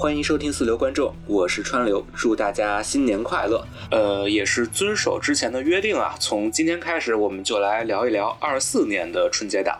欢迎收听四流观众，我是川流，祝大家新年快乐。呃，也是遵守之前的约定啊，从今天开始我们就来聊一聊二四年的春节档。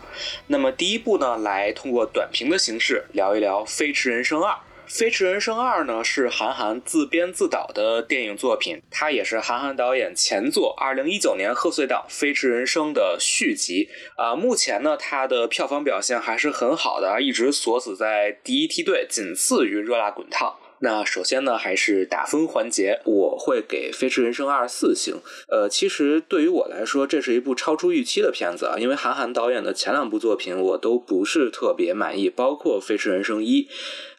那么第一部呢，来通过短评的形式聊一聊《飞驰人生二》。《飞驰人生二》呢是韩寒自编自导的电影作品，它也是韩寒导演前作二零一九年贺岁档《飞驰人生》的续集。啊，目前呢，它的票房表现还是很好的，一直锁死在第一梯队，仅次于《热辣滚烫》。那首先呢，还是打分环节，我会给《飞驰人生二》四星。呃，其实对于我来说，这是一部超出预期的片子啊，因为韩寒导演的前两部作品我都不是特别满意，包括《飞驰人生一》。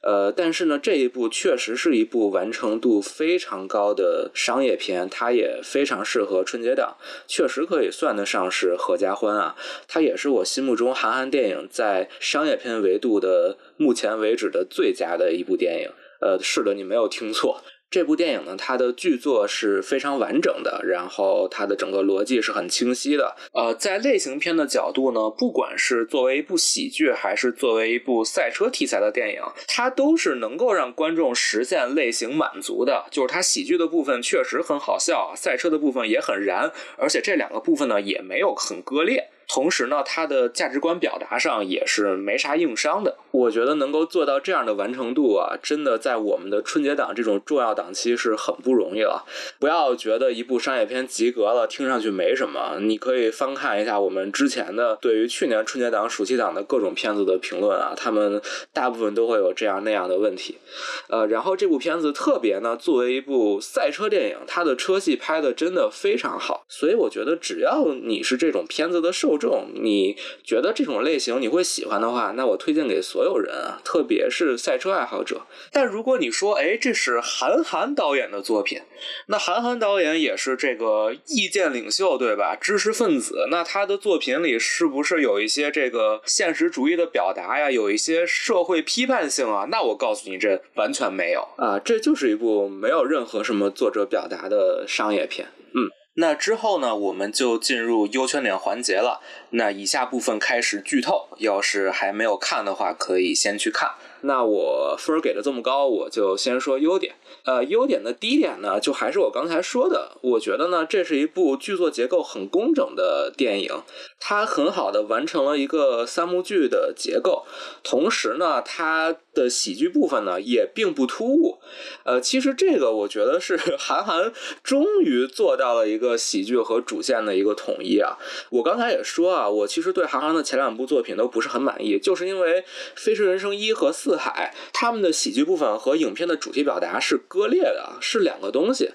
呃，但是呢，这一部确实是一部完成度非常高的商业片，它也非常适合春节档，确实可以算得上是合家欢啊。它也是我心目中韩寒电影在商业片维度的目前为止的最佳的一部电影。呃，是的，你没有听错。这部电影呢，它的剧作是非常完整的，然后它的整个逻辑是很清晰的。呃，在类型片的角度呢，不管是作为一部喜剧，还是作为一部赛车题材的电影，它都是能够让观众实现类型满足的。就是它喜剧的部分确实很好笑，赛车的部分也很燃，而且这两个部分呢也没有很割裂。同时呢，它的价值观表达上也是没啥硬伤的。我觉得能够做到这样的完成度啊，真的在我们的春节档这种重要档期是很不容易了。不要觉得一部商业片及格了，听上去没什么。你可以翻看一下我们之前的对于去年春节档、暑期档的各种片子的评论啊，他们大部分都会有这样那样的问题。呃，然后这部片子特别呢，作为一部赛车电影，它的车戏拍的真的非常好。所以我觉得，只要你是这种片子的受众，你觉得这种类型你会喜欢的话，那我推荐给所有人啊，特别是赛车爱好者。但如果你说，哎，这是韩寒导演的作品，那韩寒导演也是这个意见领袖，对吧？知识分子，那他的作品里是不是有一些这个现实主义的表达呀？有一些社会批判性啊？那我告诉你，这完全没有啊，这就是一部没有任何什么作者表达的商业片。嗯。那之后呢，我们就进入优缺点环节了。那以下部分开始剧透，要是还没有看的话，可以先去看。那我分儿给的这么高，我就先说优点。呃，优点的第一点呢，就还是我刚才说的，我觉得呢，这是一部剧作结构很工整的电影，它很好的完成了一个三幕剧的结构，同时呢，它的喜剧部分呢也并不突兀。呃，其实这个我觉得是 韩寒终于做到了一个喜剧和主线的一个统一啊。我刚才也说啊，我其实对韩寒的前两部作品都不是很满意，就是因为《飞驰人生一》和《四四海》他们的喜剧部分和影片的主题表达是。割裂的是两个东西，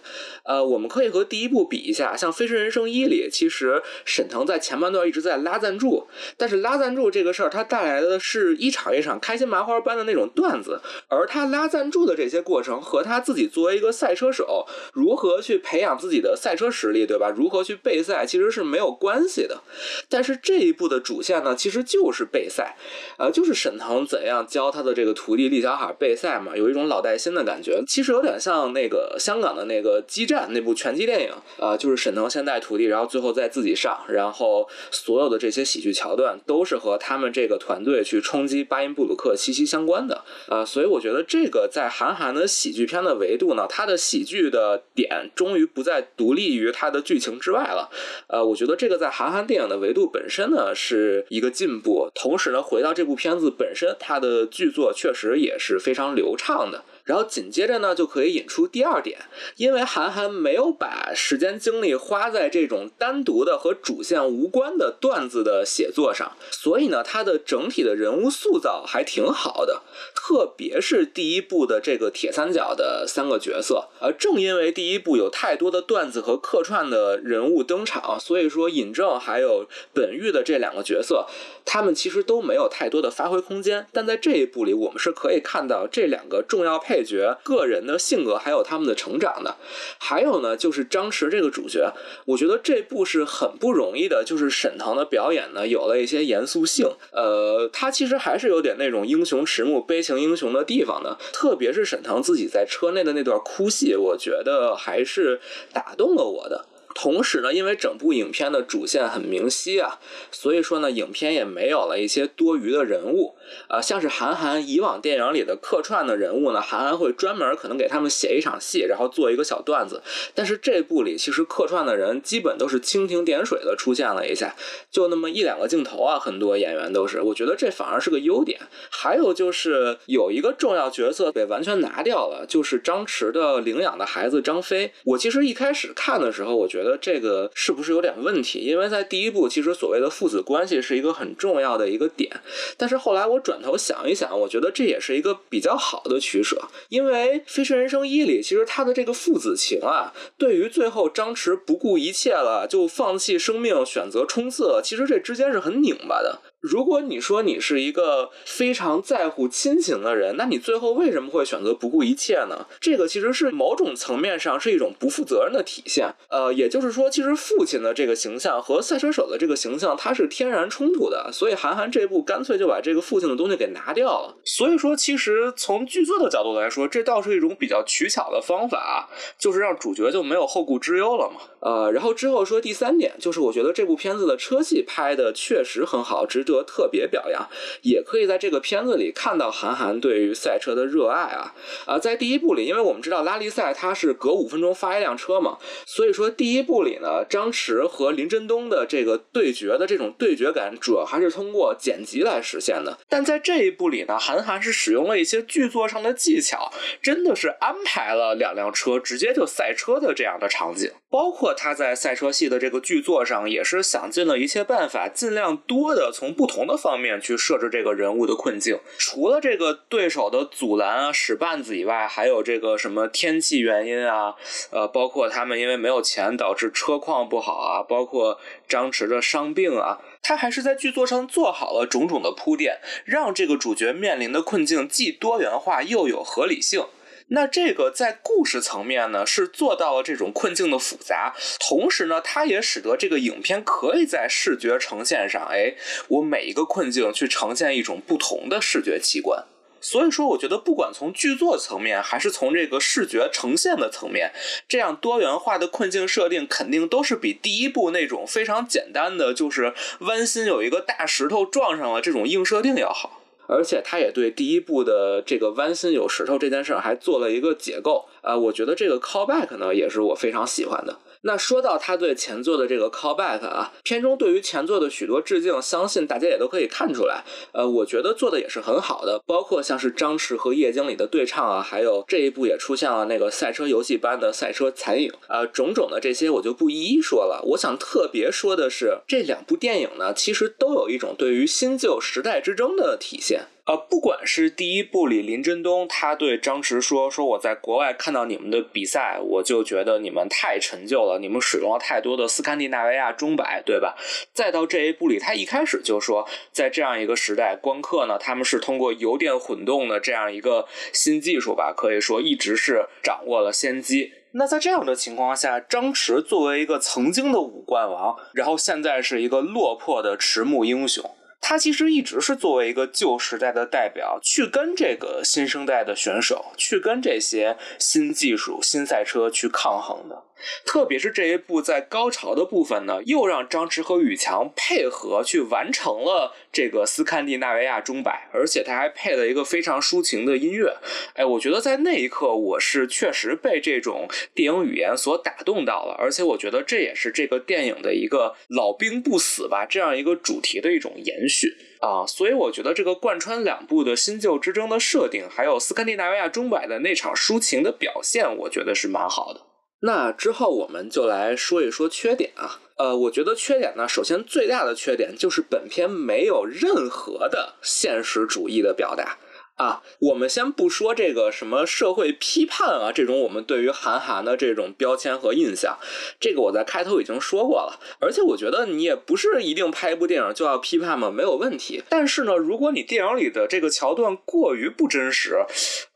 呃，我们可以和第一部比一下，像《飞驰人生一》里，其实沈腾在前半段一直在拉赞助，但是拉赞助这个事儿，它带来的是一场一场开心麻花般的那种段子，而他拉赞助的这些过程和他自己作为一个赛车手如何去培养自己的赛车实力，对吧？如何去备赛，其实是没有关系的。但是这一部的主线呢，其实就是备赛，呃，就是沈腾怎样教他的这这个徒弟厉小海备赛嘛，有一种老带新的感觉。其实有。点像那个香港的那个激战那部拳击电影啊，就是沈腾先带徒弟，然后最后再自己上，然后所有的这些喜剧桥段都是和他们这个团队去冲击巴音布鲁克息息相关的啊，所以我觉得这个在韩寒的喜剧片的维度呢，他的喜剧的点终于不再独立于他的剧情之外了。呃，我觉得这个在韩寒电影的维度本身呢是一个进步，同时呢，回到这部片子本身，它的剧作确实也是非常流畅的。然后紧接着呢，就可以引出第二点，因为韩寒没有把时间精力花在这种单独的和主线无关的段子的写作上，所以呢，他的整体的人物塑造还挺好的，特别是第一部的这个铁三角的三个角色，而正因为第一部有太多的段子和客串的人物登场，所以说尹正还有本玉的这两个角色，他们其实都没有太多的发挥空间，但在这一部里，我们是可以看到这两个重要配。配角个人的性格还有他们的成长的，还有呢，就是张弛这个主角，我觉得这部是很不容易的。就是沈腾的表演呢，有了一些严肃性，呃，他其实还是有点那种英雄迟暮、悲情英雄的地方的。特别是沈腾自己在车内的那段哭戏，我觉得还是打动了我的。同时呢，因为整部影片的主线很明晰啊，所以说呢，影片也没有了一些多余的人物。呃，像是韩寒以往电影里的客串的人物呢，韩寒会专门可能给他们写一场戏，然后做一个小段子。但是这部里其实客串的人基本都是蜻蜓点水的出现了一下，就那么一两个镜头啊，很多演员都是，我觉得这反而是个优点。还有就是有一个重要角色被完全拿掉了，就是张弛的领养的孩子张飞。我其实一开始看的时候，我觉得觉得这个是不是有点问题？因为在第一部，其实所谓的父子关系是一个很重要的一个点，但是后来我转头想一想，我觉得这也是一个比较好的取舍，因为《飞驰人生一》里，其实他的这个父子情啊，对于最后张弛不顾一切了，就放弃生命选择冲刺了，其实这之间是很拧巴的。如果你说你是一个非常在乎亲情的人，那你最后为什么会选择不顾一切呢？这个其实是某种层面上是一种不负责任的体现。呃，也就是说，其实父亲的这个形象和赛车手的这个形象，它是天然冲突的。所以韩寒这部干脆就把这个父亲的东西给拿掉了。所以说，其实从剧作的角度来说，这倒是一种比较取巧的方法，就是让主角就没有后顾之忧了嘛。呃，然后之后说第三点，就是我觉得这部片子的车戏拍的确实很好，值得。和特别表扬，也可以在这个片子里看到韩寒对于赛车的热爱啊啊！在第一部里，因为我们知道拉力赛它是隔五分钟发一辆车嘛，所以说第一部里呢，张弛和林振东的这个对决的这种对决感，主要还是通过剪辑来实现的。但在这一部里呢，韩寒是使用了一些剧作上的技巧，真的是安排了两辆车直接就赛车的这样的场景，包括他在赛车戏的这个剧作上，也是想尽了一切办法，尽量多的从不。不同的方面去设置这个人物的困境，除了这个对手的阻拦啊、使绊子以外，还有这个什么天气原因啊，呃，包括他们因为没有钱导致车况不好啊，包括张弛的伤病啊，他还是在剧作上做好了种种的铺垫，让这个主角面临的困境既多元化又有合理性。那这个在故事层面呢，是做到了这种困境的复杂，同时呢，它也使得这个影片可以在视觉呈现上，哎，我每一个困境去呈现一种不同的视觉奇观。所以说，我觉得不管从剧作层面，还是从这个视觉呈现的层面，这样多元化的困境设定，肯定都是比第一部那种非常简单的，就是弯心有一个大石头撞上了这种硬设定要好。而且他也对第一部的这个弯心有石头这件事儿还做了一个解构啊，我觉得这个 callback 呢也是我非常喜欢的。那说到他对前作的这个 callback 啊，片中对于前作的许多致敬，相信大家也都可以看出来。呃，我觉得做的也是很好的，包括像是张弛和叶经理的对唱啊，还有这一部也出现了那个赛车游戏般的赛车残影啊，种种的这些我就不一一说了。我想特别说的是，这两部电影呢，其实都有一种对于新旧时代之争的体现。呃，不管是第一部里林真东他对张弛说：“说我在国外看到你们的比赛，我就觉得你们太陈旧了，你们使用了太多的斯堪的纳维亚钟摆，对吧？”再到这一部里，他一开始就说，在这样一个时代，光刻呢，他们是通过油电混动的这样一个新技术吧，可以说一直是掌握了先机。那在这样的情况下，张弛作为一个曾经的五冠王，然后现在是一个落魄的迟暮英雄。他其实一直是作为一个旧时代的代表，去跟这个新生代的选手，去跟这些新技术、新赛车去抗衡的。特别是这一部在高潮的部分呢，又让张弛和宇强配合去完成了这个斯堪的纳维亚钟摆，而且他还配了一个非常抒情的音乐。哎，我觉得在那一刻，我是确实被这种电影语言所打动到了，而且我觉得这也是这个电影的一个老兵不死吧这样一个主题的一种延续啊。所以我觉得这个贯穿两部的新旧之争的设定，还有斯堪的纳维亚钟摆的那场抒情的表现，我觉得是蛮好的。那之后我们就来说一说缺点啊，呃，我觉得缺点呢，首先最大的缺点就是本片没有任何的现实主义的表达。啊，我们先不说这个什么社会批判啊，这种我们对于韩寒的这种标签和印象，这个我在开头已经说过了。而且我觉得你也不是一定拍一部电影就要批判嘛，没有问题。但是呢，如果你电影里的这个桥段过于不真实，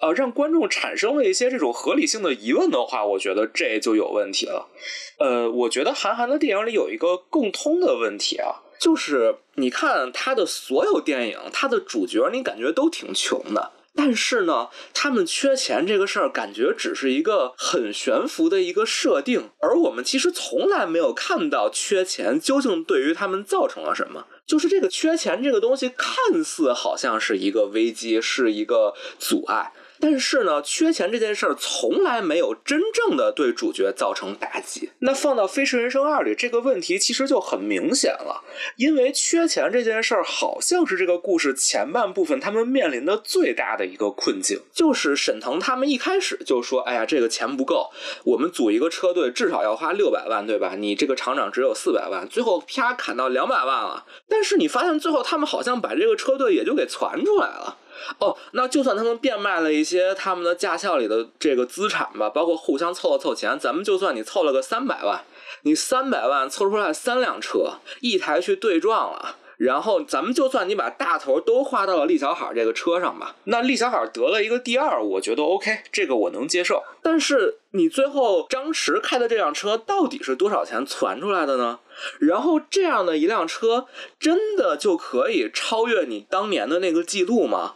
呃，让观众产生了一些这种合理性的疑问的话，我觉得这就有问题了。呃，我觉得韩寒的电影里有一个共通的问题啊。就是你看他的所有电影，他的主角你感觉都挺穷的。但是呢，他们缺钱这个事儿，感觉只是一个很悬浮的一个设定，而我们其实从来没有看到缺钱究竟对于他们造成了什么。就是这个缺钱这个东西，看似好像是一个危机，是一个阻碍。但是呢，缺钱这件事儿从来没有真正的对主角造成打击。那放到《飞驰人生二》里，这个问题其实就很明显了，因为缺钱这件事儿好像是这个故事前半部分他们面临的最大的一个困境。就是沈腾他们一开始就说：“哎呀，这个钱不够，我们组一个车队至少要花六百万，对吧？你这个厂长只有四百万，最后啪砍到两百万了。但是你发现最后他们好像把这个车队也就给攒出来了。”哦，那就算他们变卖了一些他们的驾校里的这个资产吧，包括互相凑了凑钱，咱们就算你凑了个三百万，你三百万凑出来三辆车，一台去对撞了，然后咱们就算你把大头都花到了厉小海这个车上吧，那厉小海得了一个第二，我觉得 OK，这个我能接受。但是你最后张弛开的这辆车到底是多少钱攒出来的呢？然后这样的一辆车真的就可以超越你当年的那个记录吗？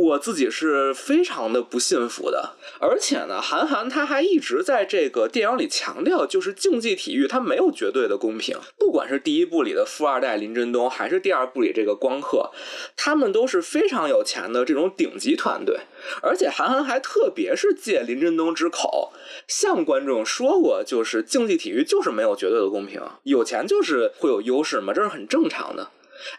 我自己是非常的不信服的，而且呢，韩寒他还一直在这个电影里强调，就是竞技体育它没有绝对的公平。不管是第一部里的富二代林振东，还是第二部里这个光赫，他们都是非常有钱的这种顶级团队。而且韩寒还特别是借林振东之口向观众说过，就是竞技体育就是没有绝对的公平，有钱就是会有优势嘛，这是很正常的。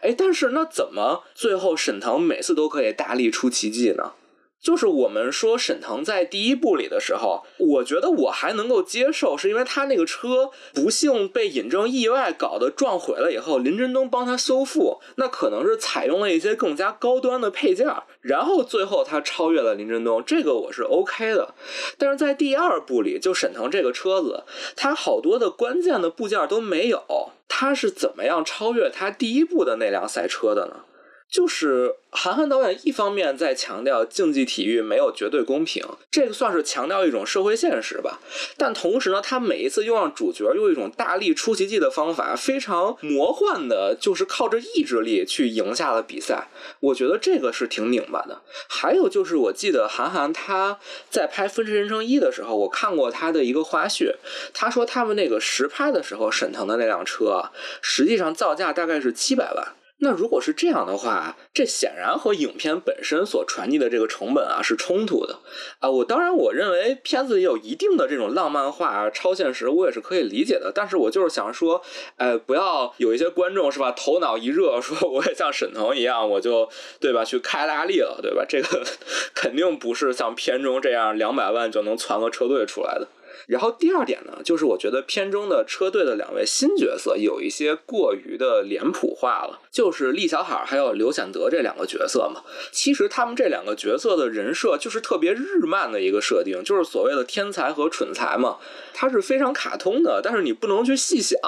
哎，但是那怎么最后沈腾每次都可以大力出奇迹呢？就是我们说沈腾在第一部里的时候，我觉得我还能够接受，是因为他那个车不幸被尹正意外搞得撞毁了以后，林振东帮他修复，那可能是采用了一些更加高端的配件，然后最后他超越了林振东，这个我是 OK 的。但是在第二部里，就沈腾这个车子，他好多的关键的部件都没有。他是怎么样超越他第一部的那辆赛车的呢？就是韩寒导演一方面在强调竞技体育没有绝对公平，这个算是强调一种社会现实吧。但同时呢，他每一次又让主角用一种大力出奇迹的方法，非常魔幻的，就是靠着意志力去赢下了比赛。我觉得这个是挺拧巴的。还有就是，我记得韩寒他在拍《飞驰人生一》的时候，我看过他的一个花絮，他说他们那个实拍的时候，沈腾的那辆车啊实际上造价大概是七百万。那如果是这样的话，这显然和影片本身所传递的这个成本啊是冲突的啊。我当然我认为片子也有一定的这种浪漫化、超现实，我也是可以理解的。但是我就是想说，呃，不要有一些观众是吧，头脑一热说我也像沈腾一样，我就对吧去开拉力了，对吧？这个 肯定不是像片中这样两百万就能攒个车队出来的。然后第二点呢，就是我觉得片中的车队的两位新角色有一些过于的脸谱化了，就是厉小海还有刘显德这两个角色嘛。其实他们这两个角色的人设就是特别日漫的一个设定，就是所谓的天才和蠢才嘛。他是非常卡通的，但是你不能去细想，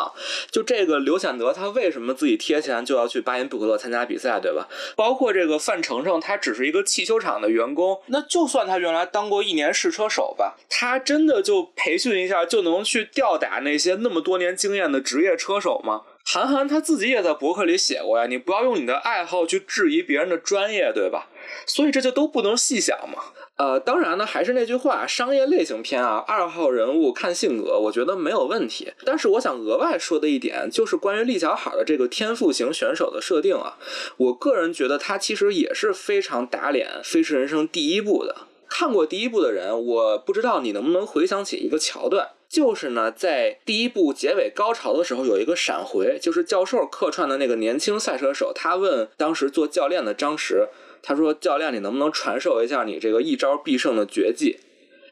就这个刘显德他为什么自己贴钱就要去巴音布鲁克参加比赛，对吧？包括这个范丞丞，他只是一个汽修厂的员工，那就算他原来当过一年试车手吧，他真的就。培训一下就能去吊打那些那么多年经验的职业车手吗？韩寒他自己也在博客里写过呀，你不要用你的爱好去质疑别人的专业，对吧？所以这就都不能细想嘛。呃，当然呢，还是那句话，商业类型片啊，二号人物看性格，我觉得没有问题。但是我想额外说的一点，就是关于厉小海的这个天赋型选手的设定啊，我个人觉得他其实也是非常打脸《飞驰人生》第一部的。看过第一部的人，我不知道你能不能回想起一个桥段，就是呢，在第一部结尾高潮的时候，有一个闪回，就是教授客串的那个年轻赛车手，他问当时做教练的张弛，他说：“教练，你能不能传授一下你这个一招必胜的绝技？”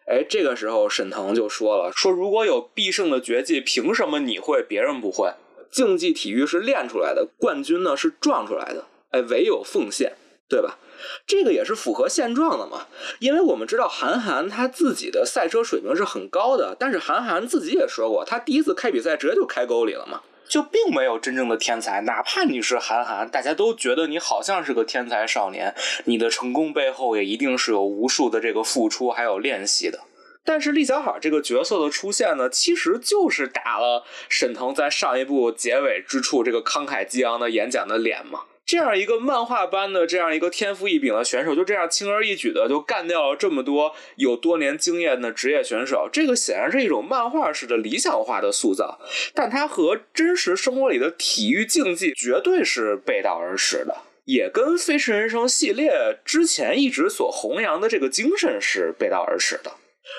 哎，这个时候沈腾就说了：“说如果有必胜的绝技，凭什么你会，别人不会？竞技体育是练出来的，冠军呢是撞出来的。哎，唯有奉献，对吧？”这个也是符合现状的嘛，因为我们知道韩寒他自己的赛车水平是很高的，但是韩寒自己也说过，他第一次开比赛直接就开沟里了嘛，就并没有真正的天才。哪怕你是韩寒，大家都觉得你好像是个天才少年，你的成功背后也一定是有无数的这个付出还有练习的。但是厉小海这个角色的出现呢，其实就是打了沈腾在上一部结尾之处这个慷慨激昂的演讲的脸嘛。这样一个漫画般的这样一个天赋异禀的选手，就这样轻而易举的就干掉了这么多有多年经验的职业选手，这个显然是一种漫画式的理想化的塑造，但它和真实生活里的体育竞技绝对是背道而驰的，也跟《飞驰人生》系列之前一直所弘扬的这个精神是背道而驰的。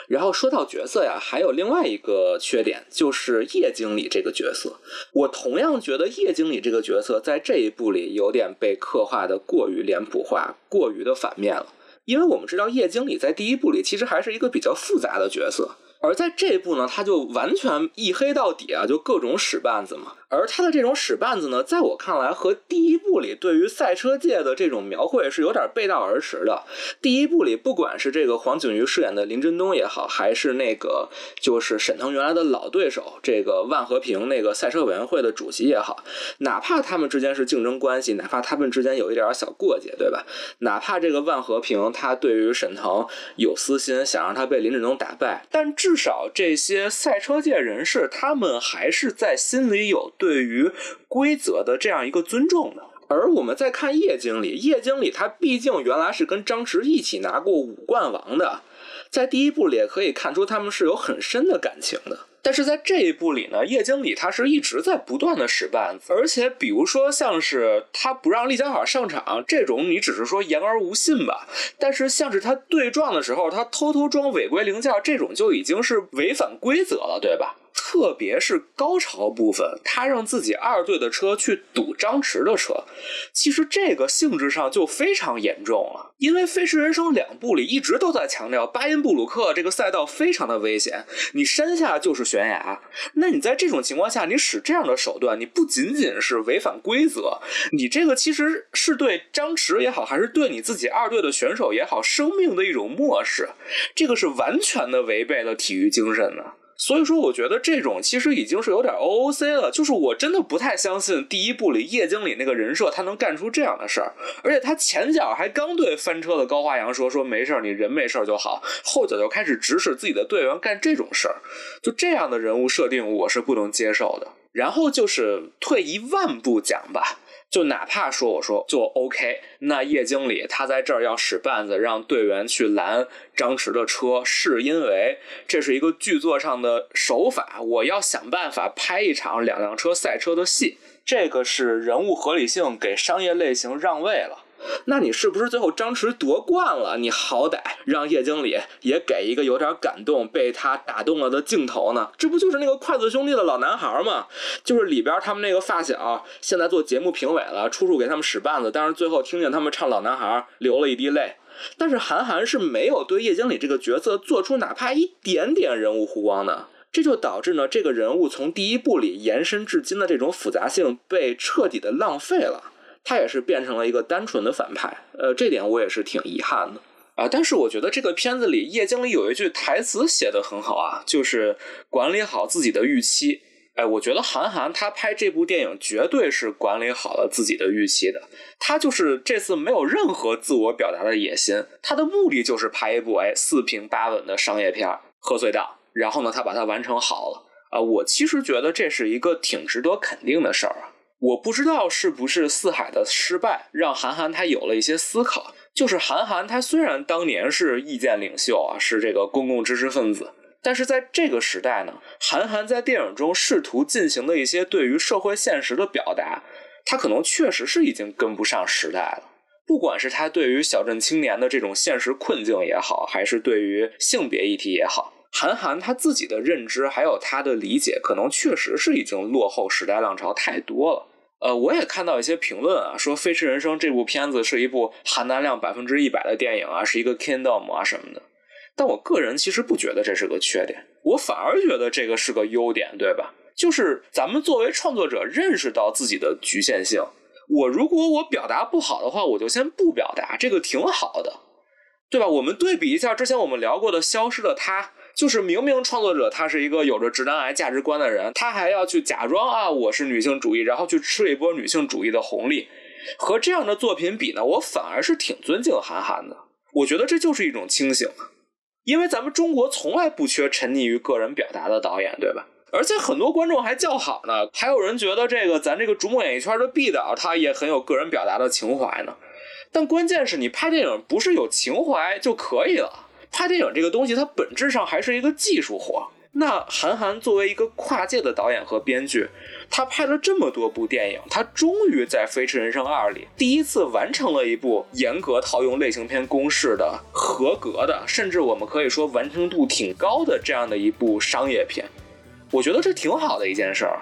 然后说到角色呀，还有另外一个缺点，就是叶经理这个角色。我同样觉得叶经理这个角色在这一部里有点被刻画的过于脸谱化，过于的反面了。因为我们知道叶经理在第一部里其实还是一个比较复杂的角色，而在这一部呢，他就完全一黑到底啊，就各种使绊子嘛。而他的这种使绊子呢，在我看来和第一部里对于赛车界的这种描绘是有点背道而驰的。第一部里，不管是这个黄景瑜饰演的林振东也好，还是那个就是沈腾原来的老对手这个万和平那个赛车委员会的主席也好，哪怕他们之间是竞争关系，哪怕他们之间有一点小过节，对吧？哪怕这个万和平他对于沈腾有私心，想让他被林振东打败，但至少这些赛车界人士，他们还是在心里有。对于规则的这样一个尊重的，而我们再看叶经理，叶经理他毕竟原来是跟张弛一起拿过五冠王的，在第一部里也可以看出他们是有很深的感情的。但是在这一部里呢，叶经理他是一直在不断的使绊子，而且比如说像是他不让厉江好上场这种，你只是说言而无信吧。但是像是他对撞的时候，他偷偷装违规零件，这种就已经是违反规则了，对吧？特别是高潮部分，他让自己二队的车去堵张弛的车，其实这个性质上就非常严重了。因为《飞驰人生》两部里一直都在强调巴音布鲁克这个赛道非常的危险，你山下就是悬崖。那你在这种情况下，你使这样的手段，你不仅仅是违反规则，你这个其实是对张弛也好，还是对你自己二队的选手也好，生命的一种漠视，这个是完全的违背了体育精神的。所以说，我觉得这种其实已经是有点 O O C 了。就是我真的不太相信第一部里叶经理那个人设，他能干出这样的事儿。而且他前脚还刚对翻车的高华阳说：“说没事儿，你人没事儿就好。”后脚就开始指使自己的队员干这种事儿，就这样的人物设定，我是不能接受的。然后就是退一万步讲吧。就哪怕说我说就 OK，那叶经理他在这儿要使绊子，让队员去拦张弛的车，是因为这是一个剧作上的手法，我要想办法拍一场两辆车赛车的戏，这个是人物合理性给商业类型让位了。那你是不是最后张弛夺冠了？你好歹让叶经理也给一个有点感动、被他打动了的镜头呢？这不就是那个筷子兄弟的老男孩吗？就是里边他们那个发小，现在做节目评委了，处处给他们使绊子，但是最后听见他们唱老男孩，流了一滴泪。但是韩寒是没有对叶经理这个角色做出哪怕一点点人物弧光的，这就导致呢，这个人物从第一部里延伸至今的这种复杂性被彻底的浪费了。他也是变成了一个单纯的反派，呃，这点我也是挺遗憾的啊。但是我觉得这个片子里叶经理有一句台词写的很好啊，就是管理好自己的预期。哎，我觉得韩寒他拍这部电影绝对是管理好了自己的预期的。他就是这次没有任何自我表达的野心，他的目的就是拍一部哎四平八稳的商业片《贺岁档》，然后呢，他把它完成好了啊。我其实觉得这是一个挺值得肯定的事儿啊。我不知道是不是四海的失败让韩寒他有了一些思考。就是韩寒他虽然当年是意见领袖啊，是这个公共知识分子，但是在这个时代呢，韩寒在电影中试图进行的一些对于社会现实的表达，他可能确实是已经跟不上时代了。不管是他对于小镇青年的这种现实困境也好，还是对于性别议题也好，韩寒他自己的认知还有他的理解，可能确实是已经落后时代浪潮太多了。呃，我也看到一些评论啊，说《飞驰人生》这部片子是一部含金量百分之一百的电影啊，是一个 kingdom 啊什么的。但我个人其实不觉得这是个缺点，我反而觉得这个是个优点，对吧？就是咱们作为创作者，认识到自己的局限性。我如果我表达不好的话，我就先不表达，这个挺好的，对吧？我们对比一下之前我们聊过的《消失的她》。就是明明创作者他是一个有着直男癌价值观的人，他还要去假装啊我是女性主义，然后去吃一波女性主义的红利。和这样的作品比呢，我反而是挺尊敬韩寒的。我觉得这就是一种清醒，因为咱们中国从来不缺沉溺于个人表达的导演，对吧？而且很多观众还叫好呢，还有人觉得这个咱这个逐梦演艺圈的毕导他也很有个人表达的情怀呢。但关键是你拍电影不是有情怀就可以了，拍电影这个东西它本质上还是一个技术活。那韩寒作为一个跨界的导演和编剧，他拍了这么多部电影，他终于在《飞驰人生二》里第一次完成了一部严格套用类型片公式的合格的，甚至我们可以说完成度挺高的这样的一部商业片。我觉得这挺好的一件事儿，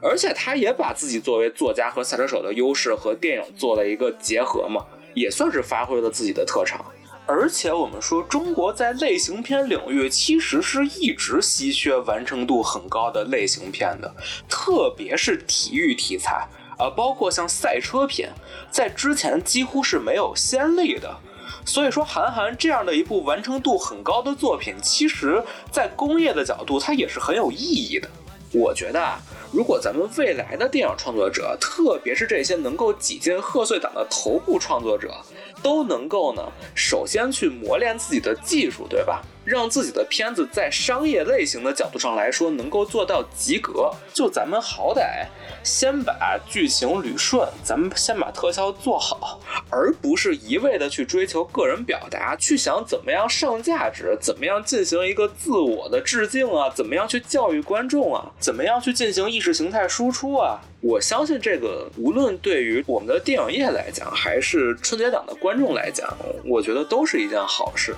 而且他也把自己作为作家和赛车手的优势和电影做了一个结合嘛，也算是发挥了自己的特长。而且我们说，中国在类型片领域其实是一直稀缺完成度很高的类型片的，特别是体育题材啊，包括像赛车片，在之前几乎是没有先例的。所以说，韩寒这样的一部完成度很高的作品，其实在工业的角度，它也是很有意义的。我觉得啊，如果咱们未来的电影创作者，特别是这些能够挤进贺岁档的头部创作者，都能够呢，首先去磨练自己的技术，对吧？让自己的片子在商业类型的角度上来说能够做到及格，就咱们好歹先把剧情捋顺，咱们先把特效做好，而不是一味的去追求个人表达，去想怎么样上价值，怎么样进行一个自我的致敬啊，怎么样去教育观众啊，怎么样去进行意识形态输出啊。我相信这个，无论对于我们的电影业来讲，还是春节档的观众来讲，我觉得都是一件好事。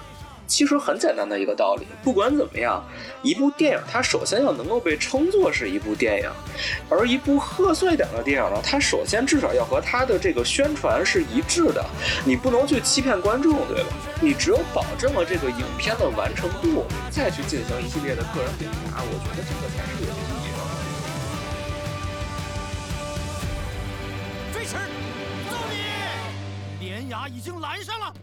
其实很简单的一个道理，不管怎么样，一部电影它首先要能够被称作是一部电影，而一部贺岁档的电影呢，它首先至少要和它的这个宣传是一致的，你不能去欺骗观众，对吧？你只有保证了这个影片的完成度，再去进行一系列的个人表达，我觉得这个才是有意义的。飞驰，揍你！连牙已经拦上了。